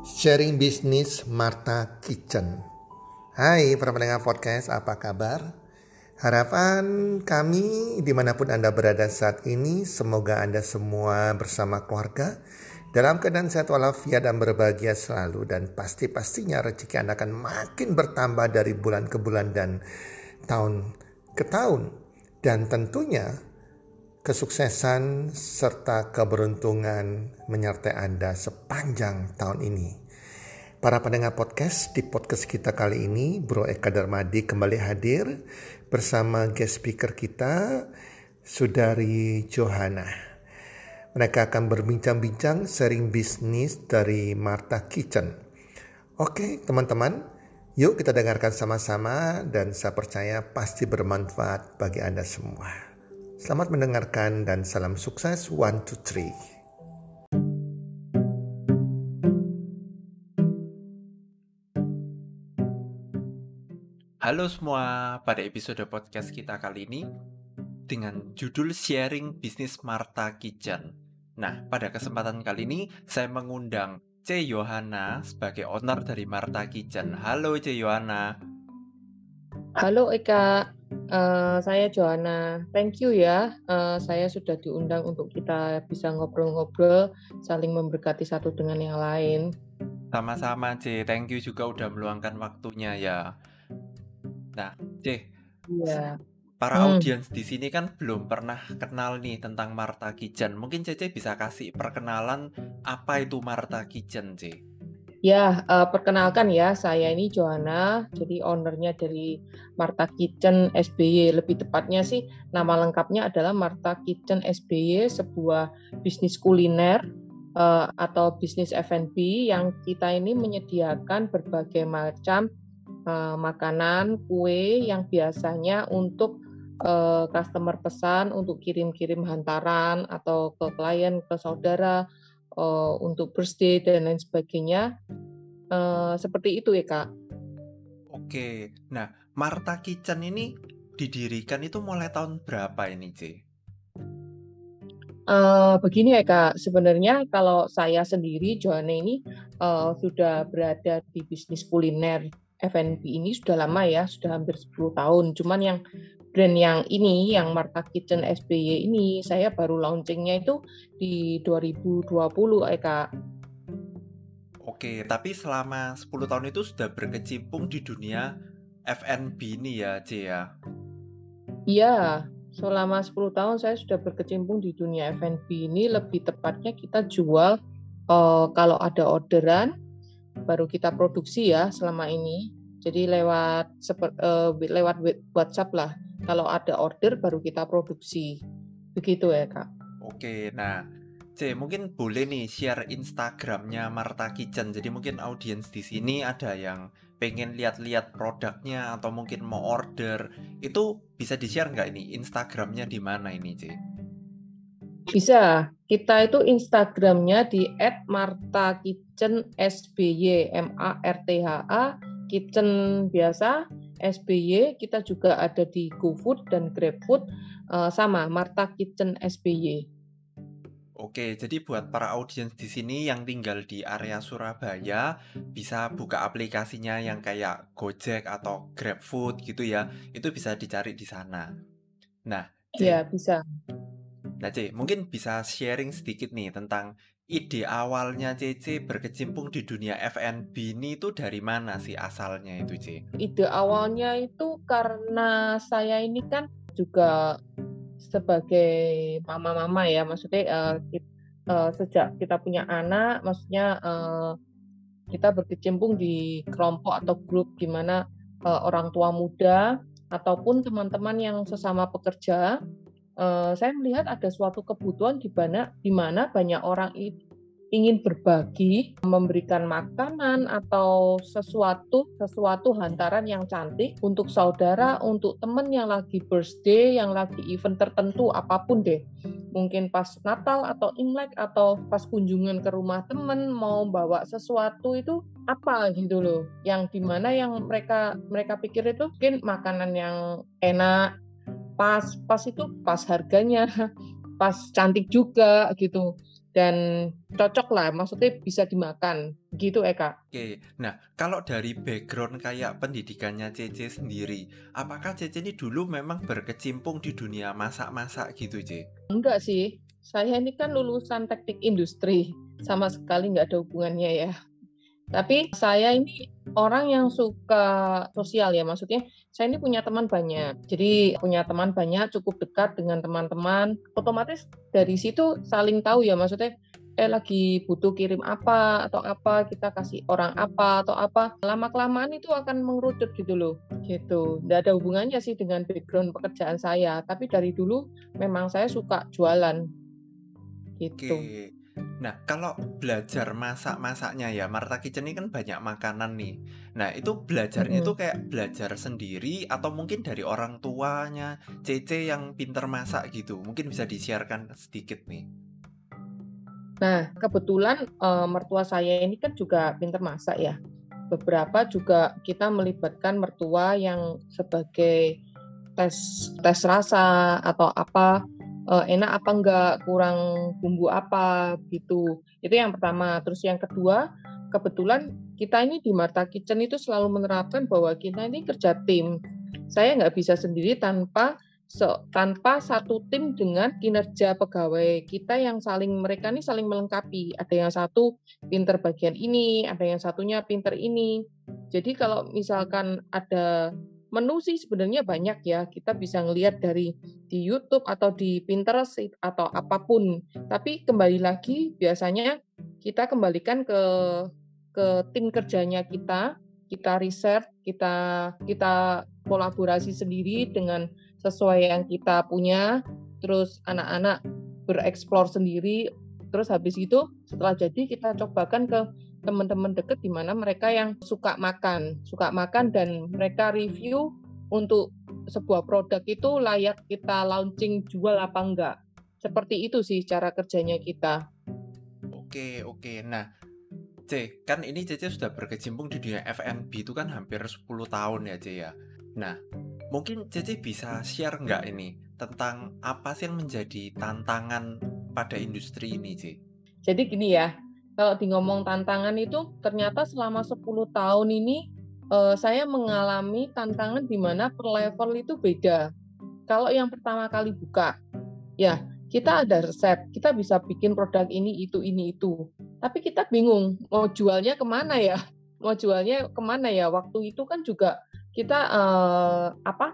Sharing Business Marta Kitchen. Hai para pendengar podcast, apa kabar? Harapan kami di mana pun Anda berada saat ini, semoga Anda semua bersama keluarga dalam keadaan sehat walafiat dan berbahagia selalu dan pasti-pastinya rezeki Anda akan makin bertambah dari bulan ke bulan dan tahun ke tahun. Dan tentunya kesuksesan serta keberuntungan menyertai Anda sepanjang tahun ini. Para pendengar podcast, di podcast kita kali ini, Bro Eka Darmadi kembali hadir bersama guest speaker kita, Sudari Johanna. Mereka akan berbincang-bincang sharing bisnis dari Marta Kitchen. Oke, teman-teman, yuk kita dengarkan sama-sama dan saya percaya pasti bermanfaat bagi Anda semua. Selamat mendengarkan dan salam sukses one two three. Halo semua, pada episode podcast kita kali ini dengan judul Sharing Bisnis Marta Kitchen. Nah, pada kesempatan kali ini saya mengundang C. Yohana sebagai owner dari Marta Kitchen. Halo C. Yohana. Halo Eka, Uh, saya Joanna, thank you ya. Uh, saya sudah diundang untuk kita bisa ngobrol-ngobrol, saling memberkati satu dengan yang lain. Sama-sama, C. Thank you juga udah meluangkan waktunya ya. Nah, C. Iya. Para hmm. audiens di sini kan belum pernah kenal nih tentang Marta Kitchen. Mungkin Cece bisa kasih perkenalan apa itu Marta Kitchen, C. Ya, uh, perkenalkan ya, saya ini Johanna, jadi ownernya dari Marta Kitchen SBY. Lebih tepatnya sih nama lengkapnya adalah Marta Kitchen SBY, sebuah bisnis kuliner uh, atau bisnis F&B yang kita ini menyediakan berbagai macam uh, makanan, kue yang biasanya untuk customer pesan untuk kirim-kirim hantaran atau ke klien, ke saudara uh, untuk birthday dan lain sebagainya. Uh, seperti itu ya kak. Oke, nah Marta Kitchen ini didirikan itu mulai tahun berapa ini C? Uh, begini ya kak, sebenarnya kalau saya sendiri Joanne ini uh, sudah berada di bisnis kuliner F&B ini sudah lama ya, sudah hampir 10 tahun. Cuman yang brand yang ini, yang Marta Kitchen SBY ini, saya baru launchingnya itu di 2020, eh Kak. Oke, tapi selama 10 tahun itu sudah berkecimpung di dunia F&B ini ya, C ya? Iya, selama 10 tahun saya sudah berkecimpung di dunia F&B ini, lebih tepatnya kita jual uh, kalau ada orderan, baru kita produksi ya selama ini. Jadi lewat uh, lewat WhatsApp lah kalau ada order baru kita produksi. Begitu ya, Kak. Oke, nah C, mungkin boleh nih share Instagramnya Marta Kitchen. Jadi mungkin audiens di sini ada yang pengen lihat-lihat produknya atau mungkin mau order. Itu bisa di-share nggak ini Instagramnya di mana ini, C? Bisa. Kita itu Instagramnya di @martakitchensby, M A R T H A kitchen biasa SBY, kita juga ada di GoFood dan GrabFood uh, sama Marta Kitchen SBY. Oke, jadi buat para audiens di sini yang tinggal di area Surabaya bisa buka aplikasinya yang kayak Gojek atau GrabFood gitu ya. Itu bisa dicari di sana. Nah, Iya, bisa. Nah, C, mungkin bisa sharing sedikit nih tentang ide awalnya Cici berkecimpung di dunia FNB ini itu dari mana sih asalnya itu C? Ide awalnya itu karena saya ini kan juga sebagai mama-mama ya, maksudnya uh, kita, uh, sejak kita punya anak, maksudnya uh, kita berkecimpung di kelompok atau grup di mana uh, orang tua muda ataupun teman-teman yang sesama pekerja uh, saya melihat ada suatu kebutuhan di mana di mana banyak orang itu ingin berbagi, memberikan makanan atau sesuatu sesuatu hantaran yang cantik untuk saudara, untuk teman yang lagi birthday, yang lagi event tertentu apa pun deh. Mungkin pas Natal atau Imlek atau pas kunjungan ke rumah teman mau bawa sesuatu itu apa gitu loh. Yang di mana yang mereka mereka pikir itu mungkin makanan yang enak, pas pas itu pas harganya pas cantik juga gitu dan cocok lah maksudnya bisa dimakan gitu Eka. Oke, nah kalau dari background kayak pendidikannya Cece sendiri, apakah Cece ini dulu memang berkecimpung di dunia masak-masak gitu Ce? Enggak sih, saya ini kan lulusan teknik industri, sama sekali nggak ada hubungannya ya. Tapi saya ini orang yang suka sosial ya, maksudnya saya ini punya teman banyak. Jadi punya teman banyak, cukup dekat dengan teman-teman. Otomatis dari situ saling tahu ya, maksudnya eh lagi butuh kirim apa atau apa kita kasih orang apa atau apa lama kelamaan itu akan mengerucut gitu loh gitu tidak ada hubungannya sih dengan background pekerjaan saya tapi dari dulu memang saya suka jualan gitu Oke. Nah, kalau belajar masak-masaknya ya, Marta Kitchen ini kan banyak makanan nih. Nah, itu belajarnya itu kayak belajar sendiri atau mungkin dari orang tuanya, Cece yang pinter masak gitu. Mungkin bisa disiarkan sedikit nih. Nah, kebetulan uh, mertua saya ini kan juga pinter masak ya. Beberapa juga kita melibatkan mertua yang sebagai tes tes rasa atau apa uh, enak apa enggak, kurang bumbu apa gitu. Itu yang pertama. Terus yang kedua, kebetulan kita ini di Marta Kitchen itu selalu menerapkan bahwa kita ini kerja tim. Saya nggak bisa sendiri tanpa so, tanpa satu tim dengan kinerja pegawai kita yang saling mereka ini saling melengkapi. Ada yang satu pinter bagian ini, ada yang satunya pinter ini. Jadi kalau misalkan ada menu sih sebenarnya banyak ya. Kita bisa ngelihat dari di YouTube atau di Pinterest atau apa pun. Tapi kembali lagi biasanya kita kembalikan ke ke tim kerjanya kita, kita riset, kita kita kolaborasi sendiri dengan sesuai yang kita punya. Terus anak-anak bereksplor sendiri. Terus habis itu setelah jadi kita cobakan ke teman-teman deket di mana mereka yang suka makan, suka makan dan mereka review untuk sebuah produk itu layak kita launching jual apa enggak. Seperti itu sih cara kerjanya kita. Oke, oke. Nah, C, kan ini Cece sudah berkecimpung di dunia F&B itu kan hampir 10 tahun ya, C ya. Nah, mungkin Cece bisa share nggak ini tentang apa sih yang menjadi tantangan pada industri ini, C? Jadi gini ya, kalau di ngomong tantangan itu ternyata selama 10 tahun ini uh, saya mengalami tantangan di mana per level itu beda. Kalau yang pertama kali buka, ya kita ada resep, kita bisa bikin produk ini, itu, ini, itu. Tapi kita bingung mau jualnya ke mana ya? Mau jualnya ke mana ya? Waktu itu kan juga kita uh, apa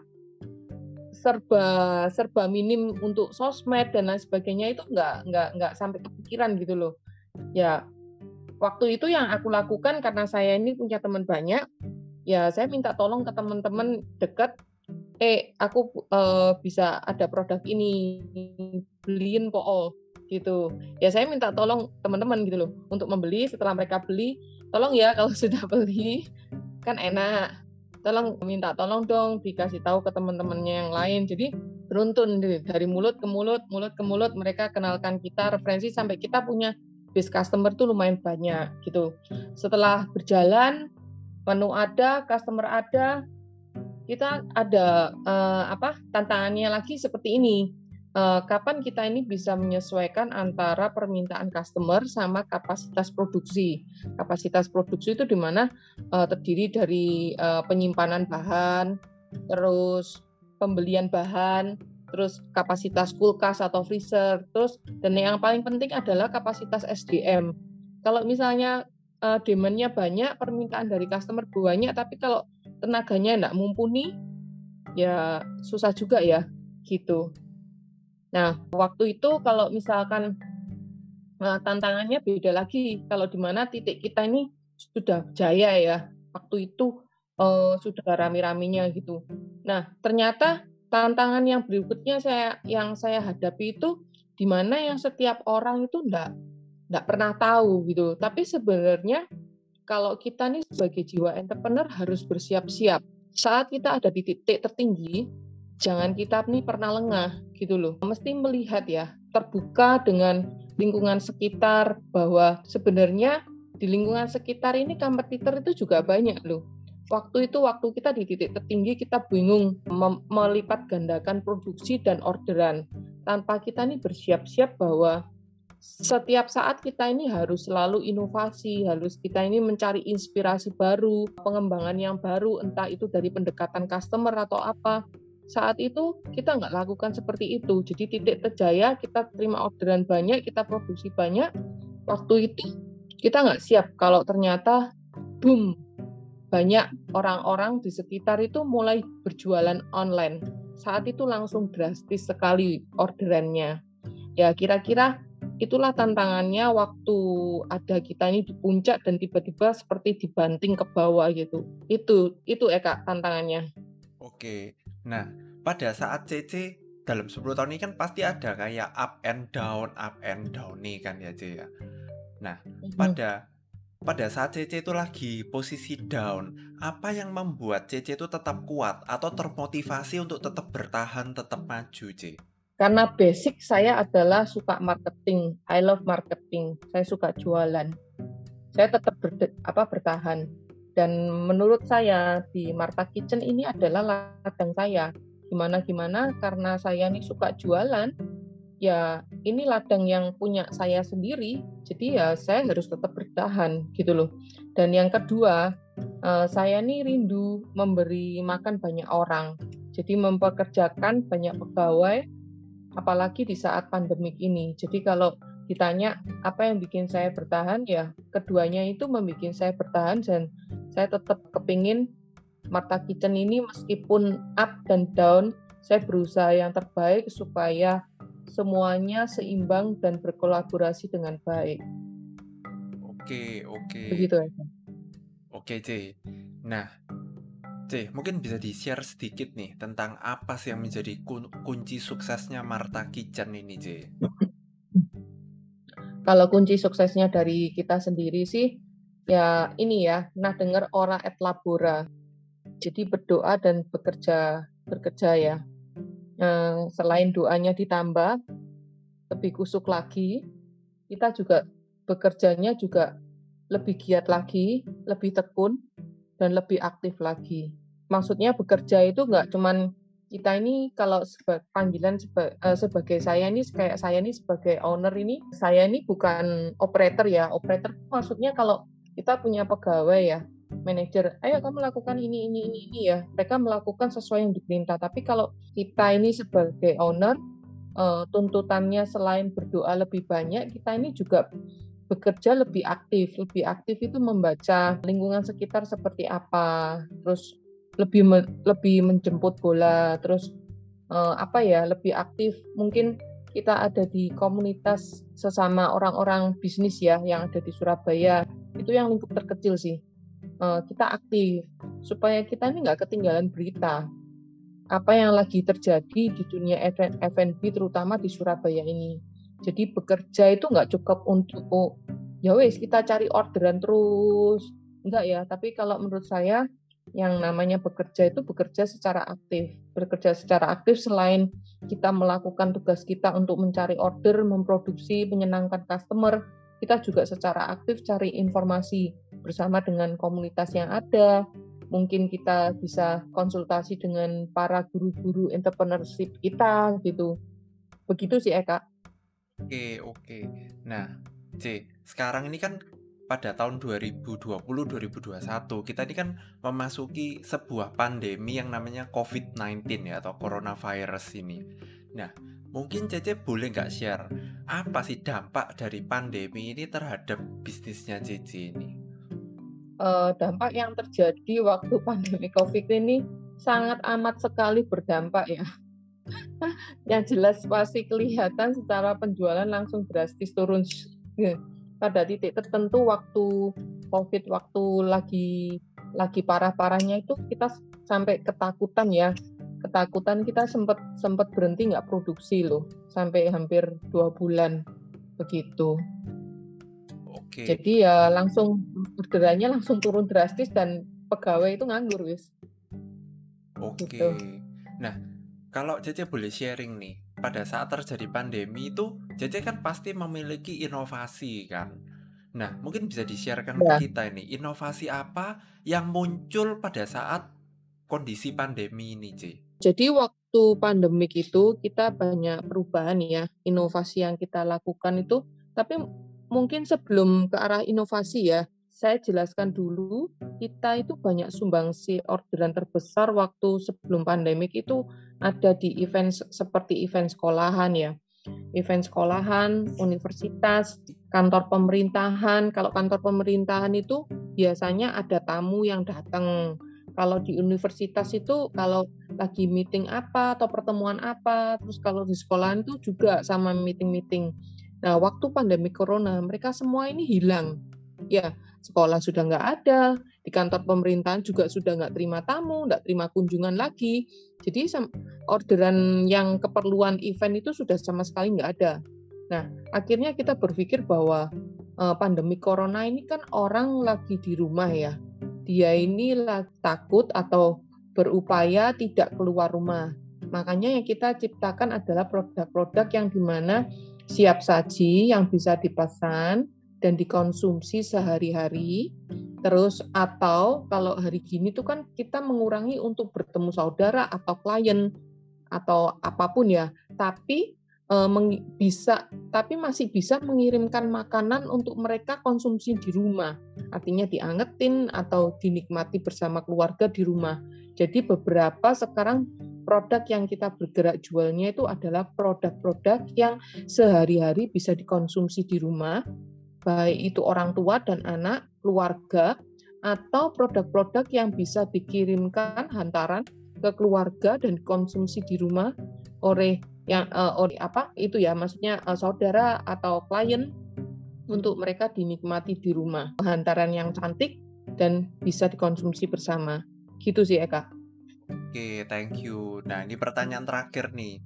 serba serba minim untuk sosmed dan lain sebagainya itu nggak nggak nggak sampai kepikiran gitu loh ya waktu itu yang aku lakukan karena saya ini punya teman banyak, ya saya minta tolong ke teman-teman dekat, eh aku uh, bisa ada produk ini, beliin pool gitu. Ya saya minta tolong teman-teman gitu loh untuk membeli. Setelah mereka beli, tolong ya kalau sudah beli kan enak. Tolong minta tolong dong dikasih tahu ke teman-temannya yang lain. Jadi beruntun dari mulut ke mulut, mulut ke mulut mereka kenalkan kita referensi sampai kita punya base customer tuh lumayan banyak gitu. Setelah berjalan, menu ada, customer ada, kita ada uh, apa tantangannya lagi seperti ini. Uh, kapan kita ini bisa menyesuaikan antara permintaan customer sama kapasitas produksi. Kapasitas produksi itu di mana uh, terdiri dari uh, penyimpanan bahan, terus pembelian bahan, terus kapasitas kulkas atau freezer, terus dan yang paling penting adalah kapasitas SDM. Kalau misalnya uh, demand-nya banyak, permintaan dari customer banyak, tapi kalau tenaganya tidak mumpuni, ya susah juga ya, gitu. Nah, waktu itu kalau misalkan nah, tantangannya beda lagi, kalau di mana titik kita ini sudah jaya ya, waktu itu uh, sudah rame-ramenya gitu. Nah, ternyata tantangan yang berikutnya saya yang saya hadapi itu di mana yang setiap orang itu enggak enggak pernah tahu gitu. Tapi sebenarnya kalau kita nih sebagai jiwa entrepreneur harus bersiap-siap. Saat kita ada di titik tertinggi, jangan kita nih pernah lengah gitu loh. Mesti melihat ya, terbuka dengan lingkungan sekitar bahwa sebenarnya di lingkungan sekitar ini kompetitor itu juga banyak loh waktu itu waktu kita di titik tertinggi kita bingung melipat gandakan produksi dan orderan tanpa kita nih bersiap-siap bahwa setiap saat kita ini harus selalu inovasi, harus kita ini mencari inspirasi baru, pengembangan yang baru, entah itu dari pendekatan customer atau apa. Saat itu kita nggak lakukan seperti itu. Jadi titik terjaya kita terima orderan banyak, kita produksi banyak. Waktu itu kita nggak siap kalau ternyata boom banyak orang-orang di sekitar itu mulai berjualan online. Saat itu langsung drastis sekali orderannya. Ya kira-kira itulah tantangannya waktu ada kita ini di puncak dan tiba-tiba seperti dibanting ke bawah gitu. Itu itu Eka tantangannya. Oke. Nah, pada saat CC dalam 10 tahun ini kan pasti ada kayak up and down, up and down nih kan ya C ya. Nah, mm-hmm. pada pada saat CC itu lagi posisi down, apa yang membuat CC itu tetap kuat atau termotivasi untuk tetap bertahan, tetap maju, C? Karena basic saya adalah suka marketing, I love marketing, saya suka jualan. Saya tetap ber, apa bertahan. Dan menurut saya di Marta Kitchen ini adalah ladang saya. Gimana gimana karena saya ini suka jualan, ya ini ladang yang punya saya sendiri, jadi ya saya harus tetap bertahan gitu loh. Dan yang kedua, uh, saya nih rindu memberi makan banyak orang, jadi mempekerjakan banyak pegawai, apalagi di saat pandemik ini. Jadi kalau ditanya apa yang bikin saya bertahan, ya keduanya itu membuat saya bertahan dan saya tetap kepingin Marta Kitchen ini meskipun up dan down, saya berusaha yang terbaik supaya semuanya seimbang dan berkolaborasi dengan baik. Oke, oke. Begitu ya. Oke, C. Nah, C, mungkin bisa di-share sedikit nih tentang apa sih yang menjadi kunci suksesnya Marta Kitchen ini, C. Kalau kunci suksesnya dari kita sendiri sih, ya ini ya, nah dengar ora et labora. Jadi berdoa dan bekerja bekerja ya selain doanya ditambah lebih kusuk lagi, kita juga bekerjanya juga lebih giat lagi, lebih tekun, dan lebih aktif lagi. Maksudnya bekerja itu nggak cuman kita ini kalau sebagai panggilan seba, uh, sebagai saya ini kayak saya ini sebagai owner ini saya ini bukan operator ya operator maksudnya kalau kita punya pegawai ya manajer, ayo kamu lakukan ini, ini, ini, ini ya. Mereka melakukan sesuai yang diperintah. Tapi kalau kita ini sebagai owner, uh, tuntutannya selain berdoa lebih banyak, kita ini juga bekerja lebih aktif. Lebih aktif itu membaca lingkungan sekitar seperti apa, terus lebih me, lebih menjemput bola, terus uh, apa ya, lebih aktif. Mungkin kita ada di komunitas sesama orang-orang bisnis ya yang ada di Surabaya. Itu yang lingkup terkecil sih uh, kita aktif supaya kita ini nggak ketinggalan berita apa yang lagi terjadi di dunia F&B terutama di Surabaya ini. Jadi bekerja itu nggak cukup untuk oh, ya wes kita cari orderan terus, enggak ya. Tapi kalau menurut saya yang namanya bekerja itu bekerja secara aktif. Bekerja secara aktif selain kita melakukan tugas kita untuk mencari order, memproduksi, menyenangkan customer, kita juga secara aktif cari informasi bersama dengan komunitas yang ada. Mungkin kita bisa konsultasi dengan para guru-guru entrepreneurship kita gitu. Begitu sih Eka. Oke, oke. Nah, C, sekarang ini kan pada tahun 2020-2021 kita ini kan memasuki sebuah pandemi yang namanya COVID-19 ya atau coronavirus ini. Nah, mungkin Cece boleh nggak share apa sih dampak dari pandemi ini terhadap bisnisnya Cece ini? Uh, dampak yang terjadi waktu pandemi COVID ini sangat amat sekali berdampak ya. yang jelas pasti kelihatan secara penjualan langsung drastis turun pada titik tertentu waktu COVID waktu lagi lagi parah-parahnya itu kita sampai ketakutan ya ketakutan kita sempat sempat berhenti nggak produksi loh sampai hampir dua bulan begitu. Oke. Jadi ya langsung orderannya langsung turun drastis dan pegawai itu nganggur wis. Oke. Gitu. Nah, kalau Cece boleh sharing nih, pada saat terjadi pandemi itu Cece kan pasti memiliki inovasi kan. Nah, mungkin bisa di-sharekan ya. ke kita ini, inovasi apa yang muncul pada saat kondisi pandemi ini, C? Jadi waktu pandemik itu kita banyak perubahan ya, inovasi yang kita lakukan itu Tapi mungkin sebelum ke arah inovasi ya, saya jelaskan dulu, kita itu banyak sumbangsi orderan terbesar waktu sebelum pandemik itu ada di event seperti event sekolahan ya. Event sekolahan, universitas, kantor pemerintahan. Kalau kantor pemerintahan itu biasanya ada tamu yang datang. Kalau di universitas itu kalau lagi meeting apa atau pertemuan apa, terus kalau di sekolahan itu juga sama meeting-meeting. Nah, waktu pandemi corona mereka semua ini hilang. Ya, sekolah sudah nggak ada, di kantor pemerintahan juga sudah nggak terima tamu, nggak terima kunjungan lagi. Jadi orderan yang keperluan event itu sudah sama sekali nggak ada. Nah, akhirnya kita berpikir bahwa uh, pandemi corona ini kan orang lagi di rumah ya. Dia ini takut atau berupaya tidak keluar rumah. Makanya yang kita ciptakan adalah produk-produk yang di mana siap saji yang bisa dipesan dan dikonsumsi sehari-hari. Terus atau kalau hari gini tuh kan kita mengurangi untuk bertemu saudara atau klien atau apa pun ya, tapi e, bisa tapi masih bisa mengirimkan makanan untuk mereka konsumsi di rumah. Artinya diangetin atau dinikmati bersama keluarga di rumah. Jadi beberapa sekarang produk yang kita bergerak jualnya itu adalah produk-produk yang sehari-hari bisa dikonsumsi di rumah baik itu orang tua dan anak, keluarga, atau produk-produk yang bisa dikirimkan hantaran ke keluarga dan konsumsi di rumah oleh yang uh, oleh apa itu ya maksudnya uh, saudara atau klien untuk mereka dinikmati di rumah hantaran yang cantik dan bisa dikonsumsi bersama gitu sih Eka. Oke, thank you. Nah, ini pertanyaan terakhir nih.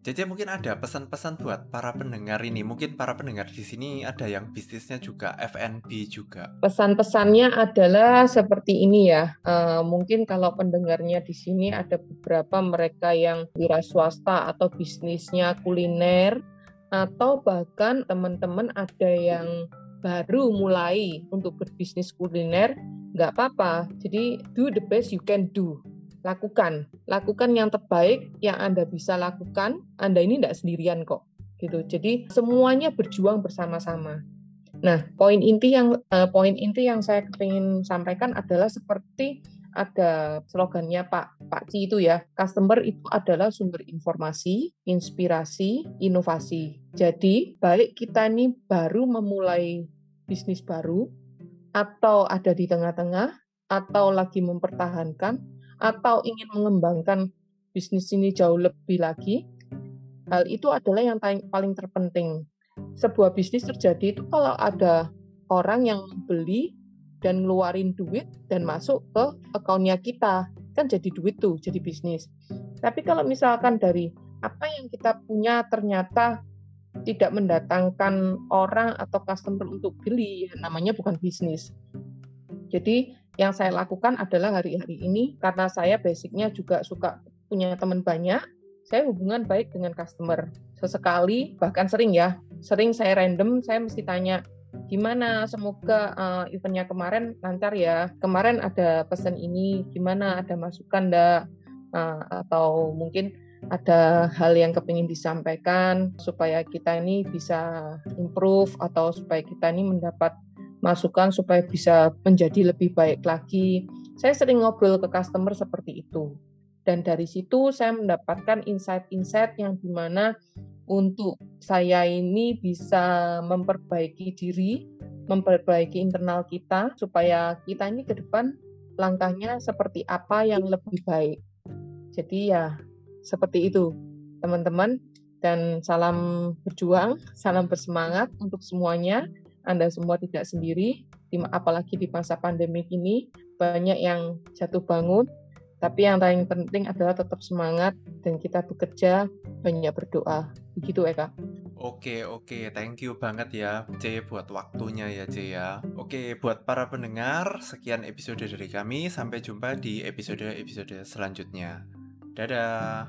Jadi mungkin ada pesan-pesan buat para pendengar ini. Mungkin para pendengar di sini ada yang bisnisnya juga F&B juga. Pesan-pesannya adalah seperti ini ya. Uh, mungkin kalau pendengarnya di sini ada beberapa mereka yang wira swasta atau bisnisnya kuliner atau bahkan teman-teman ada yang baru mulai untuk berbisnis kuliner, nggak apa-apa. Jadi do the best you can do lakukan. Lakukan yang terbaik yang anda bisa lakukan. Anda ini tidak sendirian kok gitu. Jadi semuanya berjuang bersama-sama. Nah poin inti yang uh, poin inti yang saya ingin sampaikan adalah seperti ada slogannya Pak Pak Ci itu ya, customer itu adalah sumber informasi, inspirasi, inovasi. Jadi, baik kita ini baru memulai bisnis baru atau ada di tengah-tengah atau lagi mempertahankan atau ingin mengembangkan bisnis ini jauh lebih lagi, hal itu adalah yang paling terpenting. Sebuah bisnis terjadi itu kalau ada orang yang beli dan ngeluarin duit dan masuk ke akunnya kita, kan jadi duit tuh, jadi bisnis. Tapi kalau misalkan dari apa yang kita punya ternyata tidak mendatangkan orang atau customer untuk beli, ya namanya bukan bisnis. Jadi yang saya lakukan adalah hari-hari ini karena saya basicnya juga suka punya teman banyak, saya hubungan baik dengan customer. Sesekali, bahkan sering ya, sering saya random, saya mesti tanya, gimana? Semoga uh, eventnya kemarin lancar ya. Kemarin ada pesan ini gimana? Ada masukan enggak uh, atau mungkin ada hal yang kepingin disampaikan supaya kita ini bisa improve atau supaya kita ini mendapat masukan supaya bisa menjadi lebih baik lagi. Saya sering ngobrol ke customer seperti itu. Dan dari situ saya mendapatkan insight-insight yang di mana untuk saya ini bisa memperbaiki diri, memperbaiki internal kita, supaya kita ini ke depan langkahnya seperti apa yang lebih baik. Jadi ya seperti itu teman-teman dan salam berjuang, salam bersemangat untuk semuanya. Anda semua tidak sendiri, apalagi di masa pandemi ini banyak yang jatuh bangun, tapi yang paling penting adalah tetap semangat dan kita bekerja, banyak berdoa. Begitu Eka. Oke, oke. Thank you banget ya, C, buat waktunya ya, C ya. Oke, buat para pendengar, sekian episode dari kami. Sampai jumpa di episode-episode selanjutnya. Dadah.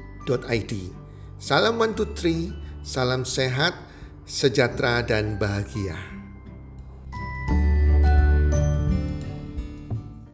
healthcommunity.id. Salam one two three, salam sehat, sejahtera dan bahagia.